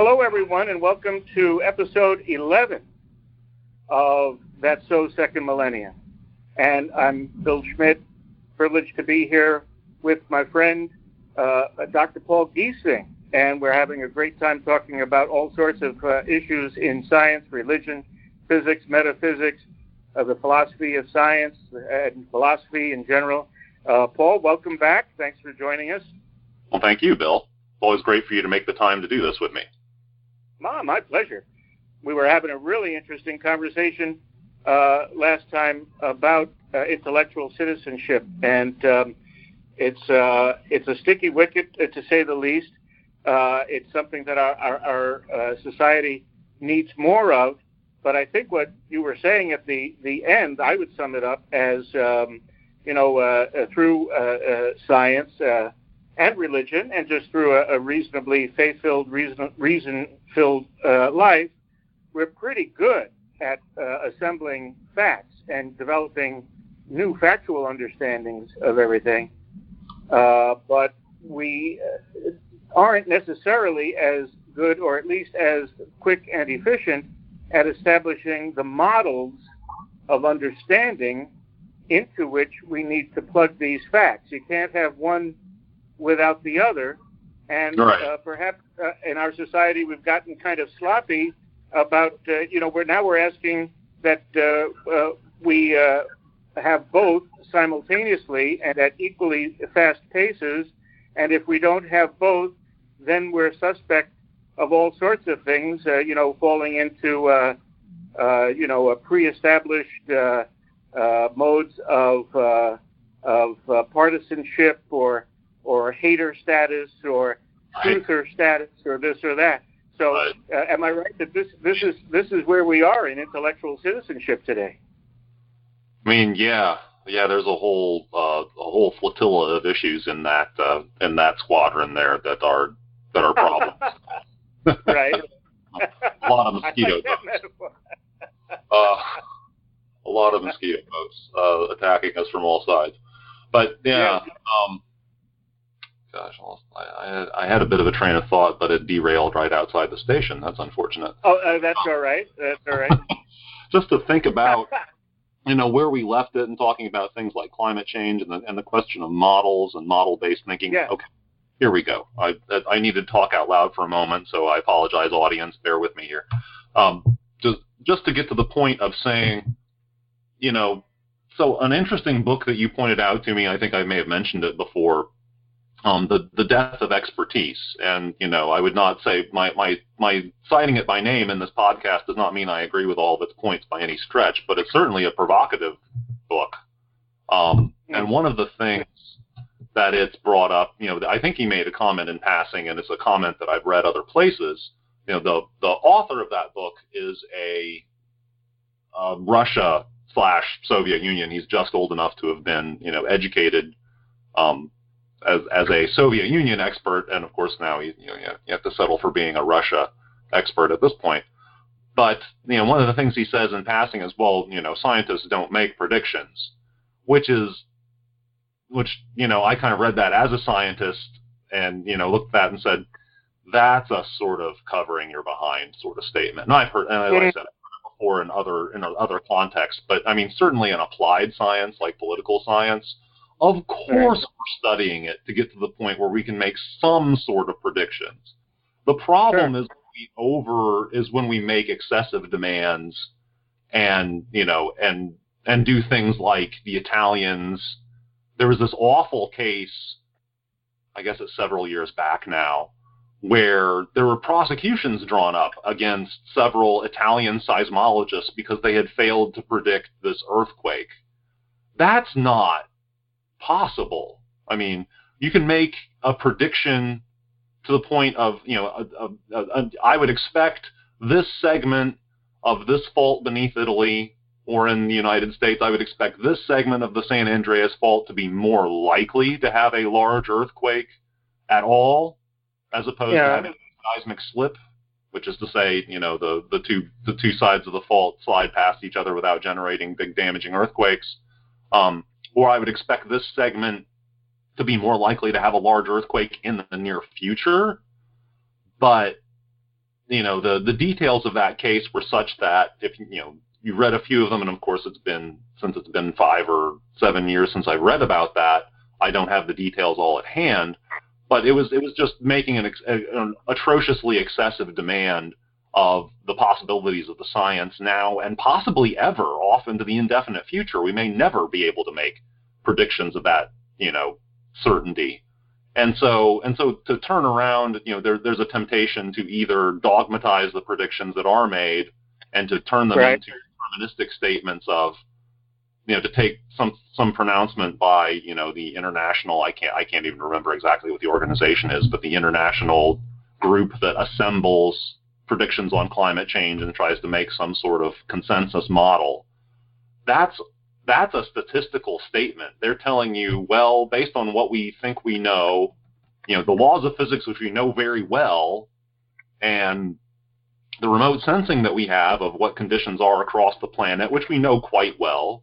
Hello, everyone, and welcome to episode 11 of That's So Second Millennium. And I'm Bill Schmidt, privileged to be here with my friend, uh, Dr. Paul Giesing. And we're having a great time talking about all sorts of uh, issues in science, religion, physics, metaphysics, uh, the philosophy of science, and philosophy in general. Uh, Paul, welcome back. Thanks for joining us. Well, thank you, Bill. Always great for you to make the time to do this with me. Ma, my pleasure. We were having a really interesting conversation uh, last time about uh, intellectual citizenship, and um, it's uh, it's a sticky wicket uh, to say the least. Uh, it's something that our our, our uh, society needs more of. But I think what you were saying at the the end, I would sum it up as um, you know uh, through uh science and religion, and just through a, a reasonably faith-filled, reason, reason-filled uh, life, we're pretty good at uh, assembling facts and developing new factual understandings of everything. Uh, but we uh, aren't necessarily as good, or at least as quick and efficient, at establishing the models of understanding into which we need to plug these facts. You can't have one without the other. And right. uh, perhaps uh, in our society, we've gotten kind of sloppy about, uh, you know, we're now we're asking that uh, uh, we uh, have both simultaneously and at equally fast paces. And if we don't have both, then we're suspect of all sorts of things, you know, falling into, you know, pre-established modes of of partisanship or or hater status or truther status or this or that. So, right. uh, am I right that this this is this is where we are in intellectual citizenship today? I mean, yeah, yeah. There's a whole uh, a whole flotilla of issues in that uh, in that squadron there that are that are problems. right. a lot of mosquito boats. Uh, a lot of mosquito boats uh, attacking us from all sides. But yeah, yeah. Um, gosh, I, I, I had a bit of a train of thought, but it derailed right outside the station. That's unfortunate. Oh, uh, that's all right. That's all right. Just to think about, you know, where we left it and talking about things like climate change and the, and the question of models and model-based thinking. Yeah. Okay, here we go. I I need to talk out loud for a moment, so I apologize, audience. Bear with me here. Um, just just to get to the point of saying, you know, so an interesting book that you pointed out to me. I think I may have mentioned it before um, the the death of expertise. And you know, I would not say my my my citing it by name in this podcast does not mean I agree with all of its points by any stretch, but it's certainly a provocative book. Um, and one of the things that it's brought up, you know, I think he made a comment in passing, and it's a comment that I've read other places. You know, the the author of that book is a, a Russia slash Soviet Union. He's just old enough to have been, you know, educated um, as as a Soviet Union expert, and of course now you, you know you have to settle for being a Russia expert at this point. But you know one of the things he says in passing is, well, you know, scientists don't make predictions, which is which you know I kind of read that as a scientist and you know looked at that and said that's a sort of covering your behind sort of statement. And I've heard, and like I said, before in other in other contexts, but I mean certainly in applied science like political science of course, we're studying it to get to the point where we can make some sort of predictions. The problem sure. is we over is when we make excessive demands and you know and and do things like the Italians. There was this awful case, I guess it's several years back now, where there were prosecutions drawn up against several Italian seismologists because they had failed to predict this earthquake. That's not possible. I mean, you can make a prediction to the point of, you know, a, a, a, I would expect this segment of this fault beneath Italy or in the United States, I would expect this segment of the San Andreas fault to be more likely to have a large earthquake at all, as opposed yeah. to having aseismic slip, which is to say, you know, the, the two the two sides of the fault slide past each other without generating big damaging earthquakes. Um, or I would expect this segment to be more likely to have a large earthquake in the near future. But you know, the the details of that case were such that if you know you read a few of them, and of course it's been since it's been five or seven years since I've read about that, I don't have the details all at hand. But it was it was just making an, an atrociously excessive demand of the possibilities of the science now and possibly ever off into the indefinite future. We may never be able to make predictions of that, you know, certainty. And so, and so to turn around, you know, there, there's a temptation to either dogmatize the predictions that are made and to turn them right. into deterministic statements of, you know, to take some some pronouncement by, you know, the international. I can't I can't even remember exactly what the organization is, but the international group that assembles predictions on climate change and tries to make some sort of consensus model. That's that's a statistical statement. They're telling you, well, based on what we think we know, you know, the laws of physics, which we know very well, and the remote sensing that we have of what conditions are across the planet, which we know quite well,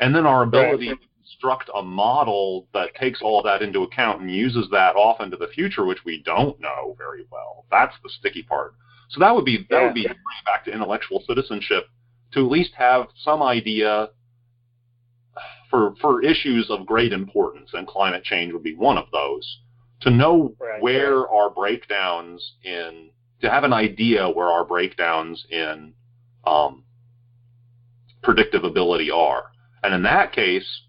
and then our ability right. to construct a model that takes all that into account and uses that off into the future, which we don't know very well. That's the sticky part. So that would be that yeah. would be back to intellectual citizenship to at least have some idea for for issues of great importance, and climate change would be one of those. To know right, where right. our breakdowns in, to have an idea where our breakdowns in um, predictive ability are, and in that case,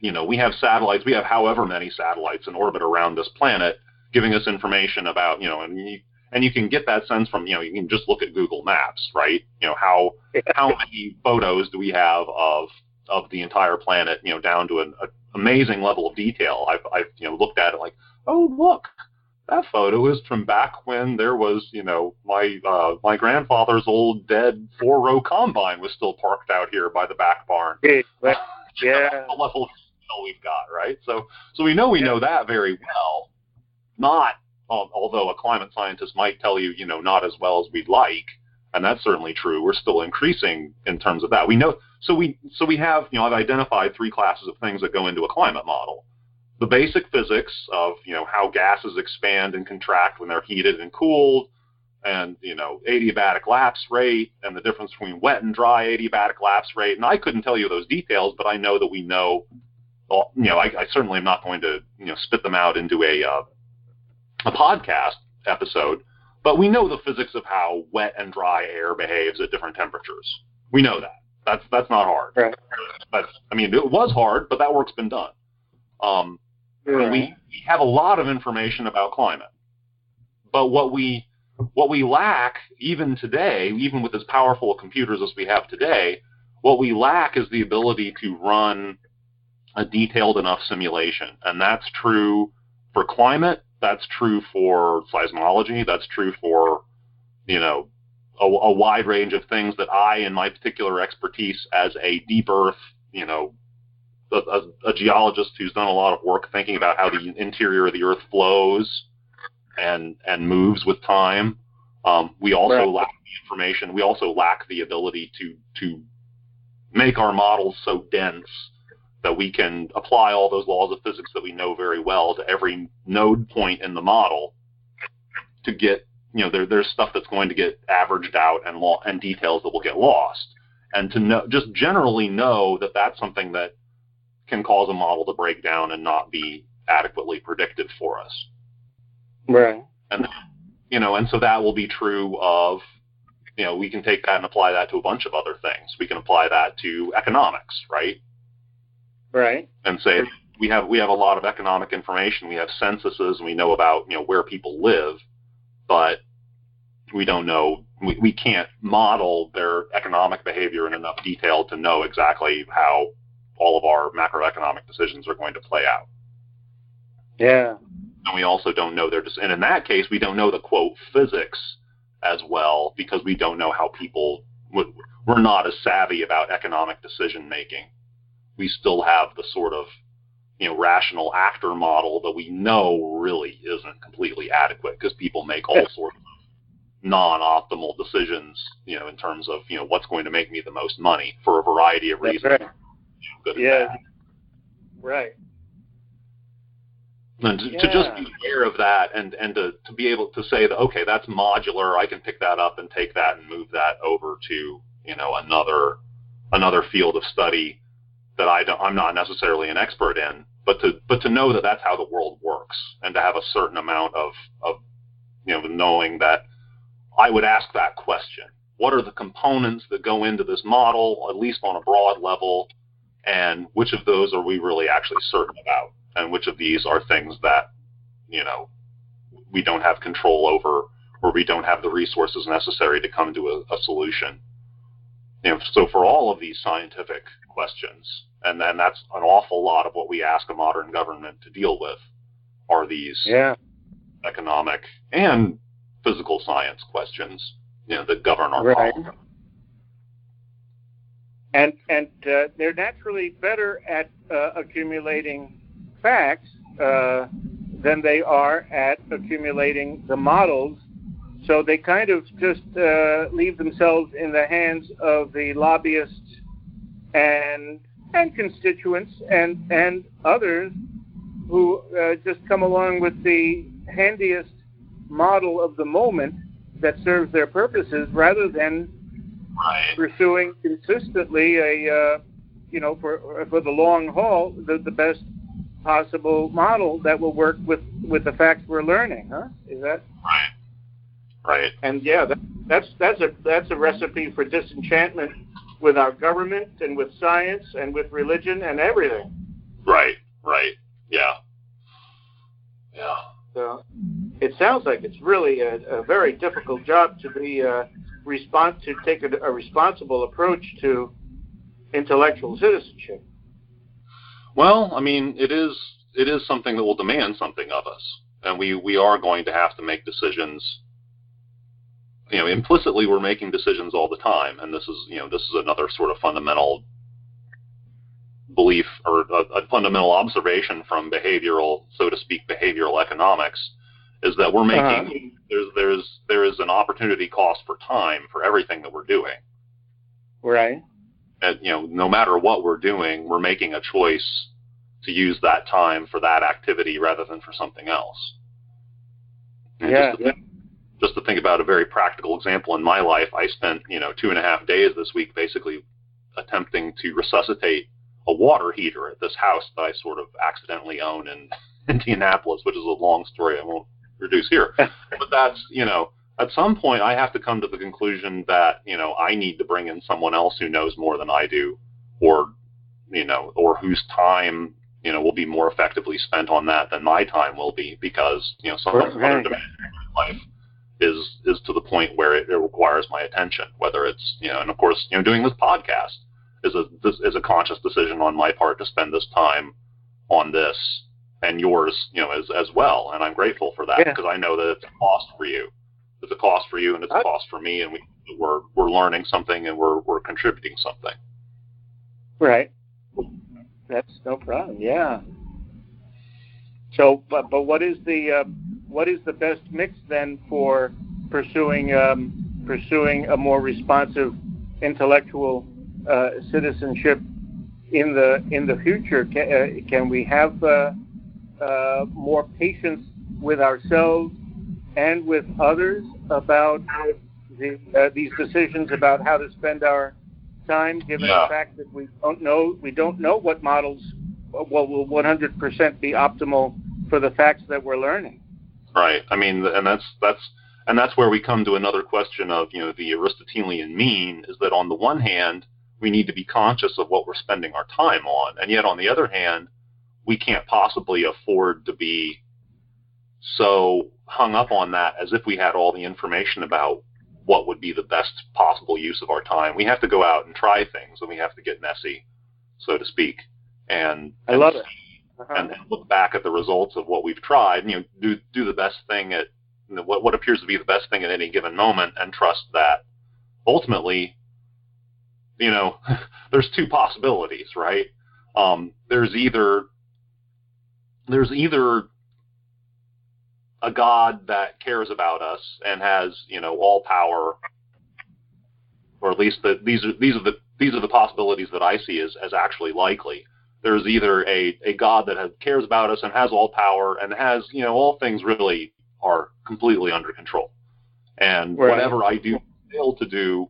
you know, we have satellites, we have however many satellites in orbit around this planet, giving us information about, you know, and you, and you can get that sense from, you know, you can just look at Google Maps, right? You know, how how many photos do we have of of the entire planet, you know, down to an amazing level of detail. I've, I've, you know, looked at it like, oh, look, that photo is from back when there was, you know, my uh, my grandfather's old dead four row combine was still parked out here by the back barn. Yeah, yeah. the level of detail we've got, right? So, so we know we yeah. know that very well. Not, although a climate scientist might tell you, you know, not as well as we'd like, and that's certainly true. We're still increasing in terms of that. We know so we so we have you know I've identified three classes of things that go into a climate model. The basic physics of you know how gases expand and contract when they're heated and cooled, and you know adiabatic lapse rate and the difference between wet and dry adiabatic lapse rate. And I couldn't tell you those details, but I know that we know. Well, you know, I, I certainly am not going to you know spit them out into a uh, a podcast episode, but we know the physics of how wet and dry air behaves at different temperatures. We know that. That's that's not hard. Right. That's I mean it was hard, but that work's been done. Um, right. we, we have a lot of information about climate, but what we what we lack even today, even with as powerful computers as we have today, what we lack is the ability to run a detailed enough simulation, and that's true for climate. That's true for seismology. That's true for you know a, a, wide range of things that I, in my particular expertise as a deep earth, you know, a, a, a, geologist who's done a lot of work thinking about how the interior of the earth flows and and moves with time. Um, we also right. lack the information. We also lack the ability to to make our models so dense that we can apply all those laws of physics that we know very well to every node point in the model to get you know, there, there's stuff that's going to get averaged out and lo- and details that will get lost. And to know, just generally know that that's something that can cause a model to break down and not be adequately predictive for us. Right. And you know, and so that will be true of, you know, we can take that and apply that to a bunch of other things. We can apply that to economics, right? Right. And say we have we have a lot of economic information. We have censuses, and we know about you know where people live but we don't know. We, we can't model their economic behavior in enough detail to know exactly how all of our macroeconomic decisions are going to play out. Yeah. And we also don't know their, and in that case, we don't know the quote physics as well because we don't know how people, we're not as savvy about economic decision making. We still have the sort of you know rational actor model that we know really isn't completely adequate because people make all sorts of non-optimal decisions, you know, in terms of you know what's going to make me the most money for a variety of reasons. Right. yeah. Right. And to, yeah. to, just be aware of that and, and to, to be able to say that, okay, that's modular. I can pick that up and take that and move that over to, you know, another, another field of study that I I'm not necessarily an expert in, but to, but to know that that's how the world works and to have a certain amount of, of, you know, knowing that I would ask that question. What are the components that go into this model, at least on a broad level, and which of those are we really actually certain about? and which of these are things that you know we don't have control over or we don't have the resources necessary to come to a, a solution. You know, so for all of these scientific questions, and then that's an awful lot of what we ask a modern government to deal with, are these yeah. economic and physical science questions, you know, that govern our right. And and uh, they're naturally better at uh, accumulating facts uh, than they are at accumulating the models. So they kind of just uh, leave themselves in the hands of the lobbyists and and constituents and and others who uh, just come along with the handiest model of the moment that serves their purposes rather than right. pursuing consistently a uh, you know for for the long haul the, the best possible model that will work with with the facts we're learning, huh? Is that right? Right. And yeah, that, that's that's a that's a recipe for disenchantment with our government and with science and with religion and everything. Right. Right. Yeah. Yeah. So it sounds like it's really a, a very difficult job to be uh, respond to take a, a responsible approach to intellectual citizenship. Well, I mean, it is it is something that will demand something of us, and we we are going to have to make decisions. You know, implicitly we're making decisions all the time, and this is you know this is another sort of fundamental belief or a, a fundamental observation from behavioral, so to speak, behavioral economics, is that we're making uh-huh. there's there's there is an opportunity cost for time for everything that we're doing. Right And you know, no matter what we're doing, we're making a choice to use that time for that activity rather than for something else. And yeah. Just just to think about a very practical example in my life, I spent you know two and a half days this week basically attempting to resuscitate a water heater at this house that I sort of accidentally own in Indianapolis, which is a long story I won't reduce here. but that's you know at some point I have to come to the conclusion that, you know, I need to bring in someone else who knows more than I do or, you know, or whose time, you know, will be more effectively spent on that than my time will be because, you know, some right. other demand in my life is is to the point where it, it requires my attention, whether it's, you know, and of course, you know, doing this podcast is a this is a conscious decision on my part to spend this time on this and yours, you know, as as well. And I'm grateful for that because yeah. I know that it's a cost for you it's a cost for you and it's a cost for me, and we, we're we're learning something and we're we're contributing something. Right. That's no problem. Yeah. So, but but what is the uh, what is the best mix then for pursuing um, pursuing a more responsive intellectual uh, citizenship in the in the future? Can, uh, can we have uh, uh, more patience with ourselves and with others about the, uh, these decisions about how to spend our time, given yeah. the fact that we don't know we don't know what models will, will 100% be optimal for the facts that we're learning. Right. I mean, and that's that's and that's where we come to another question of you know the Aristotelian mean is that on the one hand we need to be conscious of what we're spending our time on, and yet on the other hand we can't possibly afford to be so hung up on that as if we had all the information about what would be the best possible use of our time. We have to go out and try things, and we have to get messy, so to speak, and I love it. Uh-huh. And, and, look back at the results of what we've tried. You know, do do the best thing at you know, what what appears to be the best thing at any given moment, and trust that ultimately, you know, there's two possibilities, right? Um, there's either there's either a God that cares about us and has you know all power, or at least the, these are these are the these are the possibilities that I see as as actually likely. There's either a, a God that has, cares about us and has all power and has, you know, all things really are completely under control. And Right. whatever I do fail to do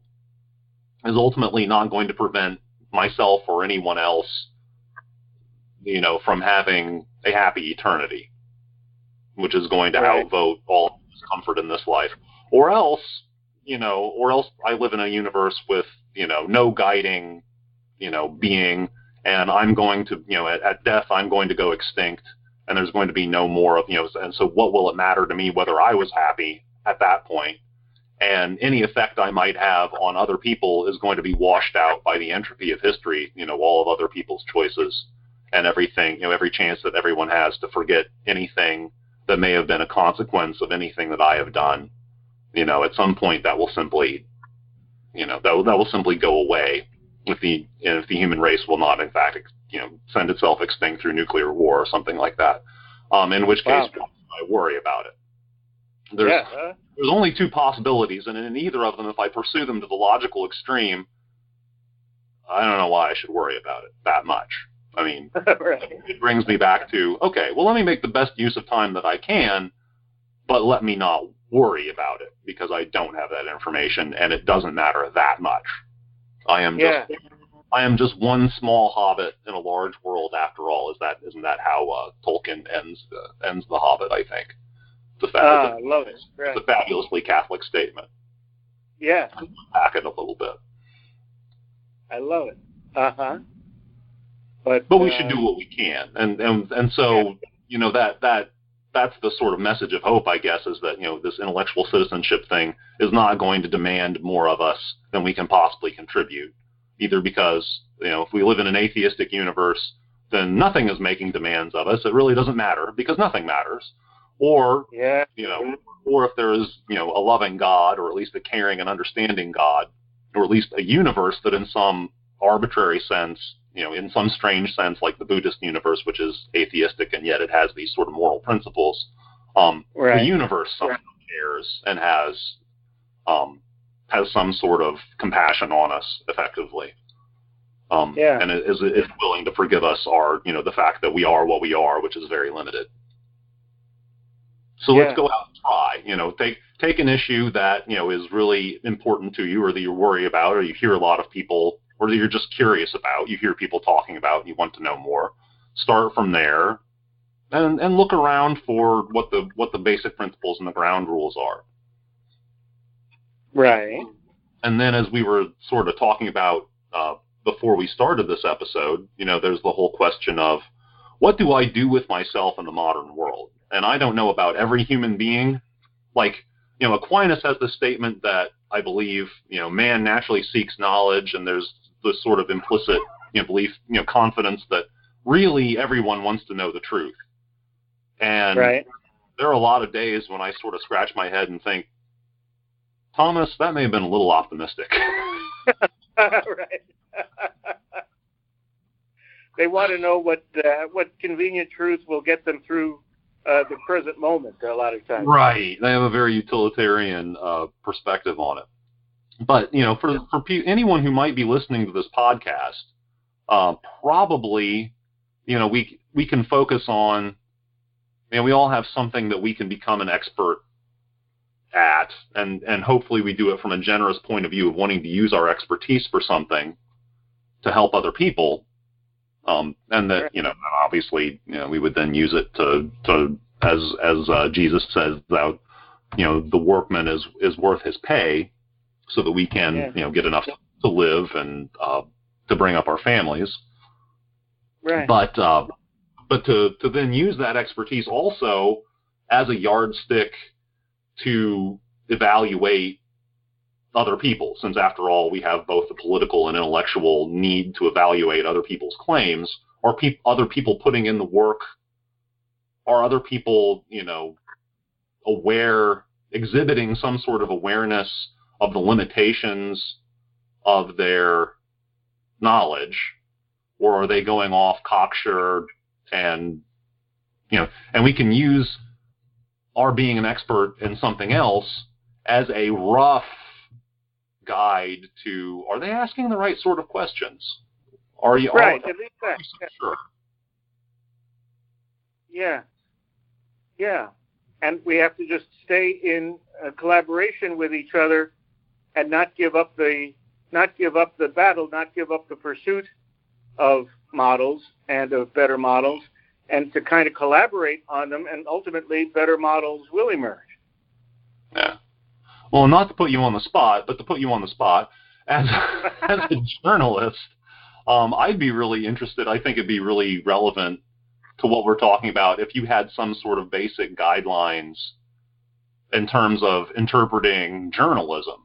is ultimately not going to prevent myself or anyone else, you know, from having a happy eternity, which is going to Right. outvote all discomfort in this life. Or else, you know, or else I live in a universe with, you know, no guiding, you know, being, and I'm going to, you know, at, at death, I'm going to go extinct, and there's going to be no more of, you know, and so what will it matter to me whether I was happy at that point? And any effect I might have on other people is going to be washed out by the entropy of history, you know, all of other people's choices and everything, you know, every chance that everyone has to forget anything that may have been a consequence of anything that I have done. You know, at some point that will simply, you know, that that will simply go away if the if the human race will not, in fact, you know, send itself extinct through nuclear war or something like that. Um, in which case, Wow. I worry about it. There's yeah. there's only two possibilities, and in either of them, if I pursue them to the logical extreme, I don't know why I should worry about it that much. I mean, right. it brings me back to okay, well, let me make the best use of time that I can, but let me not worry about it because I don't have that information, and it doesn't matter that much. I am Yeah. just I am just one small hobbit in a large world. After all, is that isn't that how uh, Tolkien ends the, ends the Hobbit? I think. Fa- Ah, it's love it. Right. it's a fabulously Catholic statement. Yeah. Back it a little bit, I love it. Uh huh. But but we uh, should do what we can, and and and so you know that that that's the sort of message of hope, I guess, is that you know this intellectual citizenship thing is not going to demand more of us than we can possibly contribute, either because you know if we live in an atheistic universe, then nothing is making demands of us. It really doesn't matter because nothing matters, or Yeah. you know, or if there is, you know, a loving God, or at least a caring and understanding God, or at least a universe that in some arbitrary sense, you know, in some strange sense, like the Buddhist universe, which is atheistic and yet it has these sort of moral principles, um, Right. the universe somehow cares and has, um, has some sort of compassion on us, effectively. Um, Yeah. and is, is willing to forgive us our, you know, the fact that we are what we are, which is very limited. So Yeah. let's go out and try. You know, take take an issue that you know is really important to you, or that you worry about, or you hear a lot of people, or that you're just curious about. You hear people talking about, and you want to know more. Start from there, and and look around for what the what the basic principles and the ground rules are. Right. And then, as we were sort of talking about uh, before we started this episode, you know, there's the whole question of what do I do with myself in the modern world? And I don't know about every human being. Like, you know, Aquinas has this statement that I believe, you know, man naturally seeks knowledge, and there's this sort of implicit, you know, belief, you know, confidence that really everyone wants to know the truth. And Right. there are a lot of days when I sort of scratch my head and think, Thomas, that may have been a little optimistic. right. they want to know what uh, what convenient truth will get them through uh, the present moment. A lot of times. right. They have a very utilitarian uh, perspective on it. But you know, for for pe- anyone who might be listening to this podcast, uh, probably, you know, we we can focus on. You know, we all have something that we can become an expert at, and and hopefully we do it from a generous point of view of wanting to use our expertise for something to help other people. Um, and that you know, obviously, you know, we would then use it to to as as uh, Jesus says that you know the workman is is worth his pay, so that we can Yeah. you know get enough to live and uh, to bring up our families. Right. But uh, but to to then use that expertise also as a yardstick to evaluate other people, since after all we have both the political and intellectual need to evaluate other people's claims. Are peop other people putting in the work? Are other people, you know, aware, exhibiting some sort of awareness of the limitations of their knowledge, or are they going off cocksure and you know, and we can use our being an expert in something else as a rough guide to are they asking the right sort of questions? Are you right? Are, at least. Yeah. Sure. Yeah. Yeah. And we have to just stay in uh, collaboration with each other and not give up the not give up the battle, not give up the pursuit of models and of better models, and to kind of collaborate on them, and ultimately better models will emerge. Yeah. Well, not to put you on the spot, but to put you on the spot as as a journalist, um, I'd be really interested. I think it'd be really relevant to what we're talking about if you had some sort of basic guidelines in terms of interpreting journalism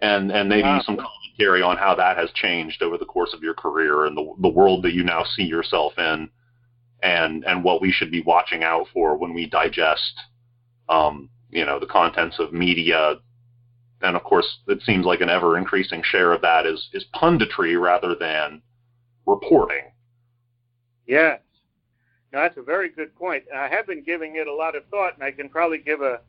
and and maybe Wow. some commentary on how that has changed over the course of your career and the the world that you now see yourself in and and what we should be watching out for when we digest um, you know the contents of media and of course it seems like an ever increasing share of that is is punditry rather than reporting Yes. Now, that's a very good point. I have been giving it a lot of thought, and I can probably give a,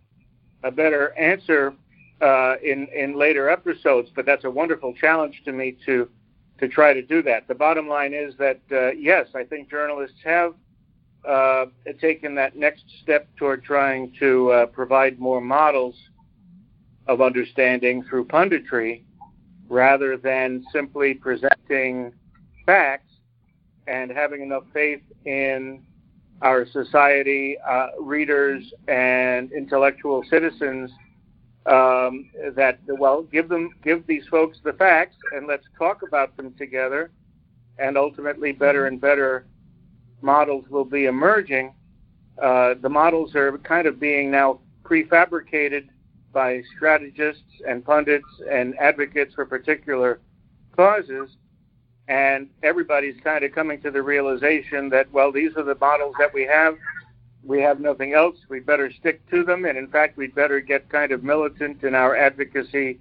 a better answer uh, in, in later episodes, but that's a wonderful challenge to me to, to try to do that. The bottom line is that, uh, yes, I think journalists have uh, taken that next step toward trying to uh, provide more models of understanding through punditry rather than simply presenting facts and having enough faith in our society, uh, readers, and intellectual citizens um, that well, give them, give these folks the facts, and let's talk about them together, and ultimately, better and better models will be emerging. Uh, the models are kind of being now prefabricated by strategists and pundits and advocates for particular causes. And everybody's kind of coming to the realization that well these are the models that we have we have nothing else. We better stick to them and in fact we'd better get kind of militant in our advocacy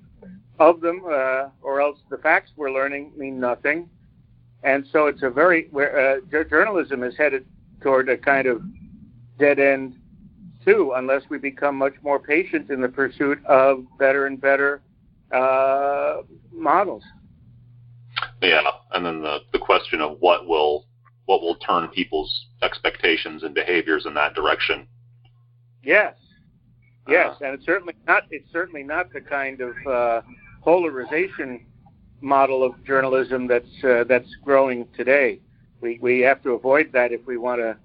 of them uh, or else the facts we're learning mean nothing. And so it's a very where uh, journalism is headed toward a kind of dead end too unless we become much more patient in the pursuit of better and better uh, models. Yeah and then the the question of what will what will turn people's expectations and behaviors in that direction Yes, yes, Uh, and it's certainly not. It's certainly not the kind of uh, polarization model of journalism that's uh, that's growing today. We we have to avoid that if we want to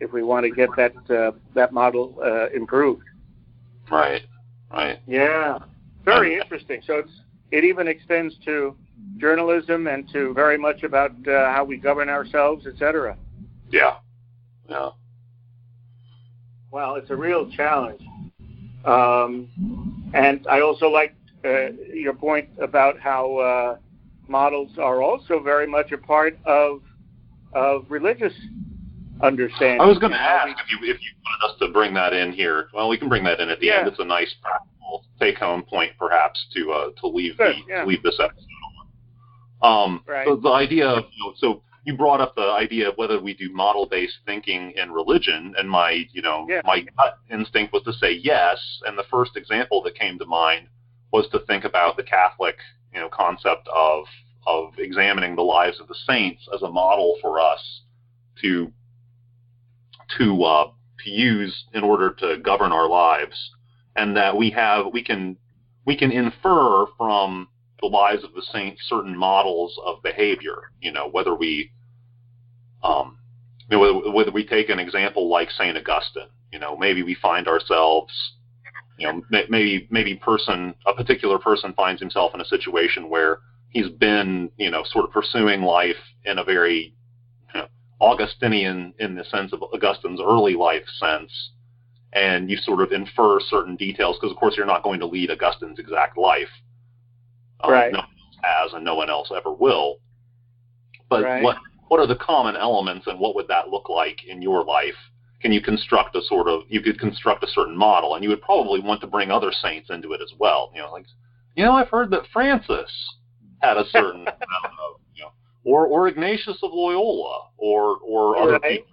if we want to get that uh, that model uh, improved. right right Yeah, very Um, interesting. So it's it even extends to journalism and to very much about uh, how we govern ourselves, etc. yeah yeah Well, it's a real challenge. Um, and I also like uh, your point about how uh, models are also very much a part of of religious understanding. I was going to ask we- if you if you wanted us to bring that in here. Well, we can bring that in at the Yeah. end. It's a nice practical take home point, perhaps, to uh, to leave Good, the yeah. to leave this episode. Um, Right. the, the idea of you know, so you brought up the idea of whether we do model based thinking in religion, and my you know Yeah. my gut instinct was to say yes. And the first example that came to mind was to think about the Catholic you know concept of of examining the lives of the saints as a model for us to to uh, to use in order to govern our lives, and that we have we can we can infer from the lives of the saints certain models of behavior. You know, whether we um, you know, whether, whether we take an example like Saint Augustine, you know, maybe we find ourselves, you know, may- maybe maybe person a particular person finds himself in a situation where he's been, you know, sort of pursuing life in a very you know, Augustinian in the sense of Augustine's early life sense, and you sort of infer certain details because, of course, you're not going to lead Augustine's exact life. Um, Right. No one else has, and no one else ever will. But Right. what what are the common elements, and what would that look like in your life? Can you construct a sort of you could construct a certain model, and you would probably want to bring other saints into it as well. You know, like you know, I've heard that Francis had a certain amount of you know, or or Ignatius of Loyola, or or other Right. people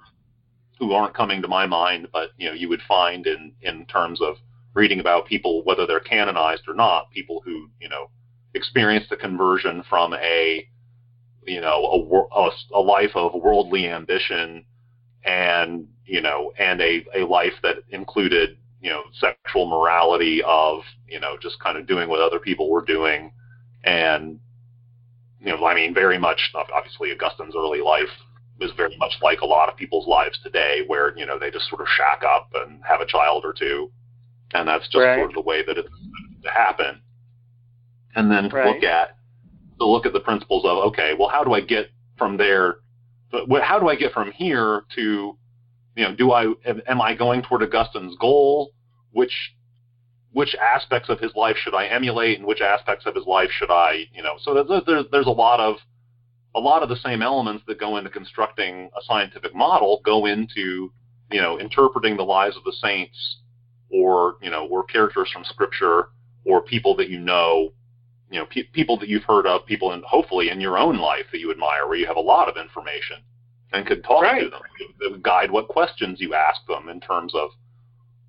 who aren't coming to my mind, but you know, you would find in in terms of reading about people, whether they're canonized or not, people who you know experienced the conversion from a you know, a, a, a life of worldly ambition and, you know, and a, a life that included, you know, sexual morality of, you know, just kind of doing what other people were doing. And, you know, I mean, very much, obviously, Augustine's early life is very much like a lot of people's lives today, where, you know, they just sort of shack up and have a child or two. And that's just right. sort of the way that it to happen. And then right. look at to look at the principles of okay, well, how do I get from there? But How do I get from here to, you know, do I am I going toward Augustine's goal? Which which aspects of his life should I emulate, and which aspects of his life should I, you know? So there's there's, there's a lot of a lot of the same elements that go into constructing a scientific model go into you know interpreting the lives of the saints or you know or characters from scripture or people that you know you know, pe- people that you've heard of, people in hopefully in your own life that you admire, where you have a lot of information and could talk right. to them, that would guide what questions you ask them in terms of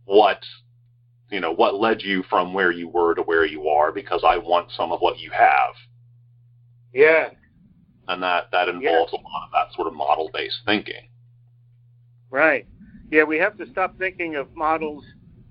what you know what led you from where you were to where you are, because I want some of what you have. Yeah. And that that involves yeah. a lot of that sort of model based thinking. Right. Yeah, we have to stop thinking of models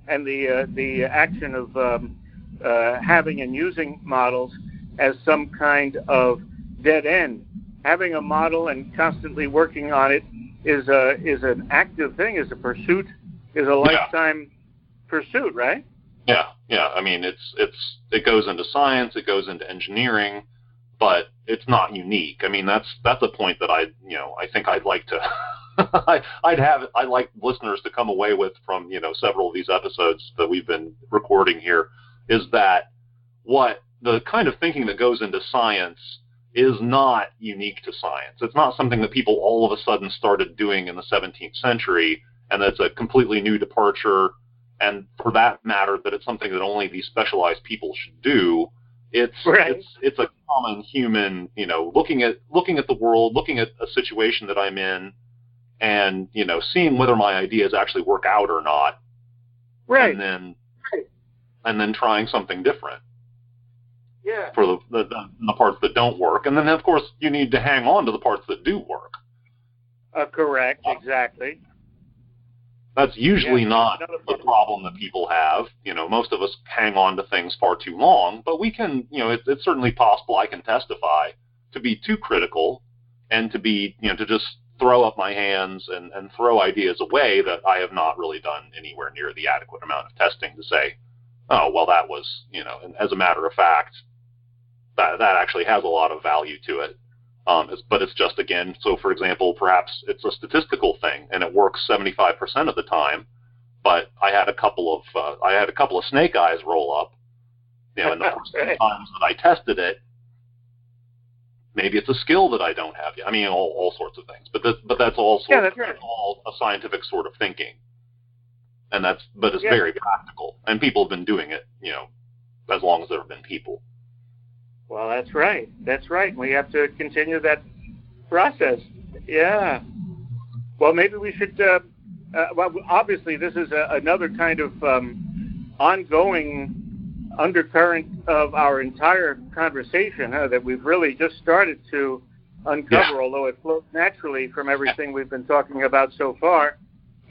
and the uh, the action of um, uh, having and using models as some kind of dead end. Having a model and constantly working on it is a is an active thing, is a pursuit, is a lifetime yeah. pursuit, right? Yeah, yeah. I mean, it's it's it goes into science, it goes into engineering, but it's not unique. I mean, that's that's a point that I you know I think I'd like to. I, I'd have I'd like listeners to come away with from you know several of these episodes that we've been recording here is that what the kind of thinking that goes into science is not unique to science. It's not something that people all of a sudden started doing in the 17th century, and that's a completely new departure. And for that matter, that it's something that only these specialized people should do. It's right. it's it's a common human, you know, looking at looking at the world, looking at a situation that I'm in, and you know, seeing whether my ideas actually work out or not. Right. And then and then trying something different. Yeah. For the, the, the parts that don't work, and then of course you need to hang on to the parts that do work. Uh, correct. Exactly. That's usually yeah, not the problem that people have. You know, most of us hang on to things far too long, but we can, you know, it, it's certainly possible. I can testify to be too critical and to be, you know, to just throw up my hands and, and throw ideas away that I have not really done anywhere near the adequate amount of testing to say, oh, well, that was, you know, and as a matter of fact, that, that actually has a lot of value to it. Um, it's, but it's just, again, so for example, perhaps it's a statistical thing and it works 75% of the time, but I had a couple of, uh, I had a couple of snake eyes roll up, you know, in the first right. times that I tested it. Maybe it's a skill that I don't have. I mean, all, all sorts of things, but this, but that's all sort yeah, that's of, right. all a scientific sort of thinking and that's but it's yeah. very practical, and people have been doing it, you know, as long as there have been people. Well, that's right. That's right. We have to continue that process. Yeah. Well, maybe we should. Uh, uh, well, obviously, this is a, another kind of um, ongoing undercurrent of our entire conversation huh, that we've really just started to uncover, yeah. although it flows naturally from everything we've been talking about so far.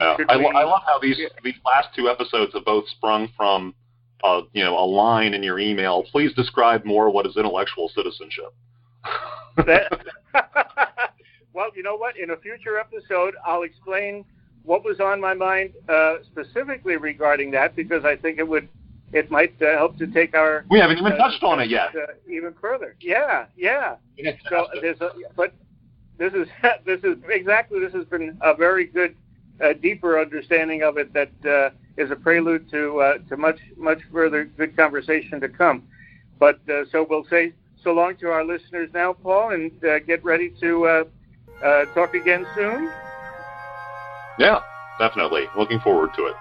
Yeah. I, I love how these these last two episodes have both sprung from uh, you know a line in your email. Please describe more what is intellectual citizenship. well, you know what? In a future episode, I'll explain what was on my mind uh, specifically regarding that because I think it would it might uh, help to take our. We haven't even uh, touched on it yet. Uh, even further, yeah, yeah. So there's a, but this is this is exactly this has been a very good a deeper understanding of it that uh, is a prelude to uh, to much much further good conversation to come. But uh, so we'll say so long to our listeners now, Paul, and uh, get ready to uh, talk again soon. Yeah, definitely. Looking forward to it.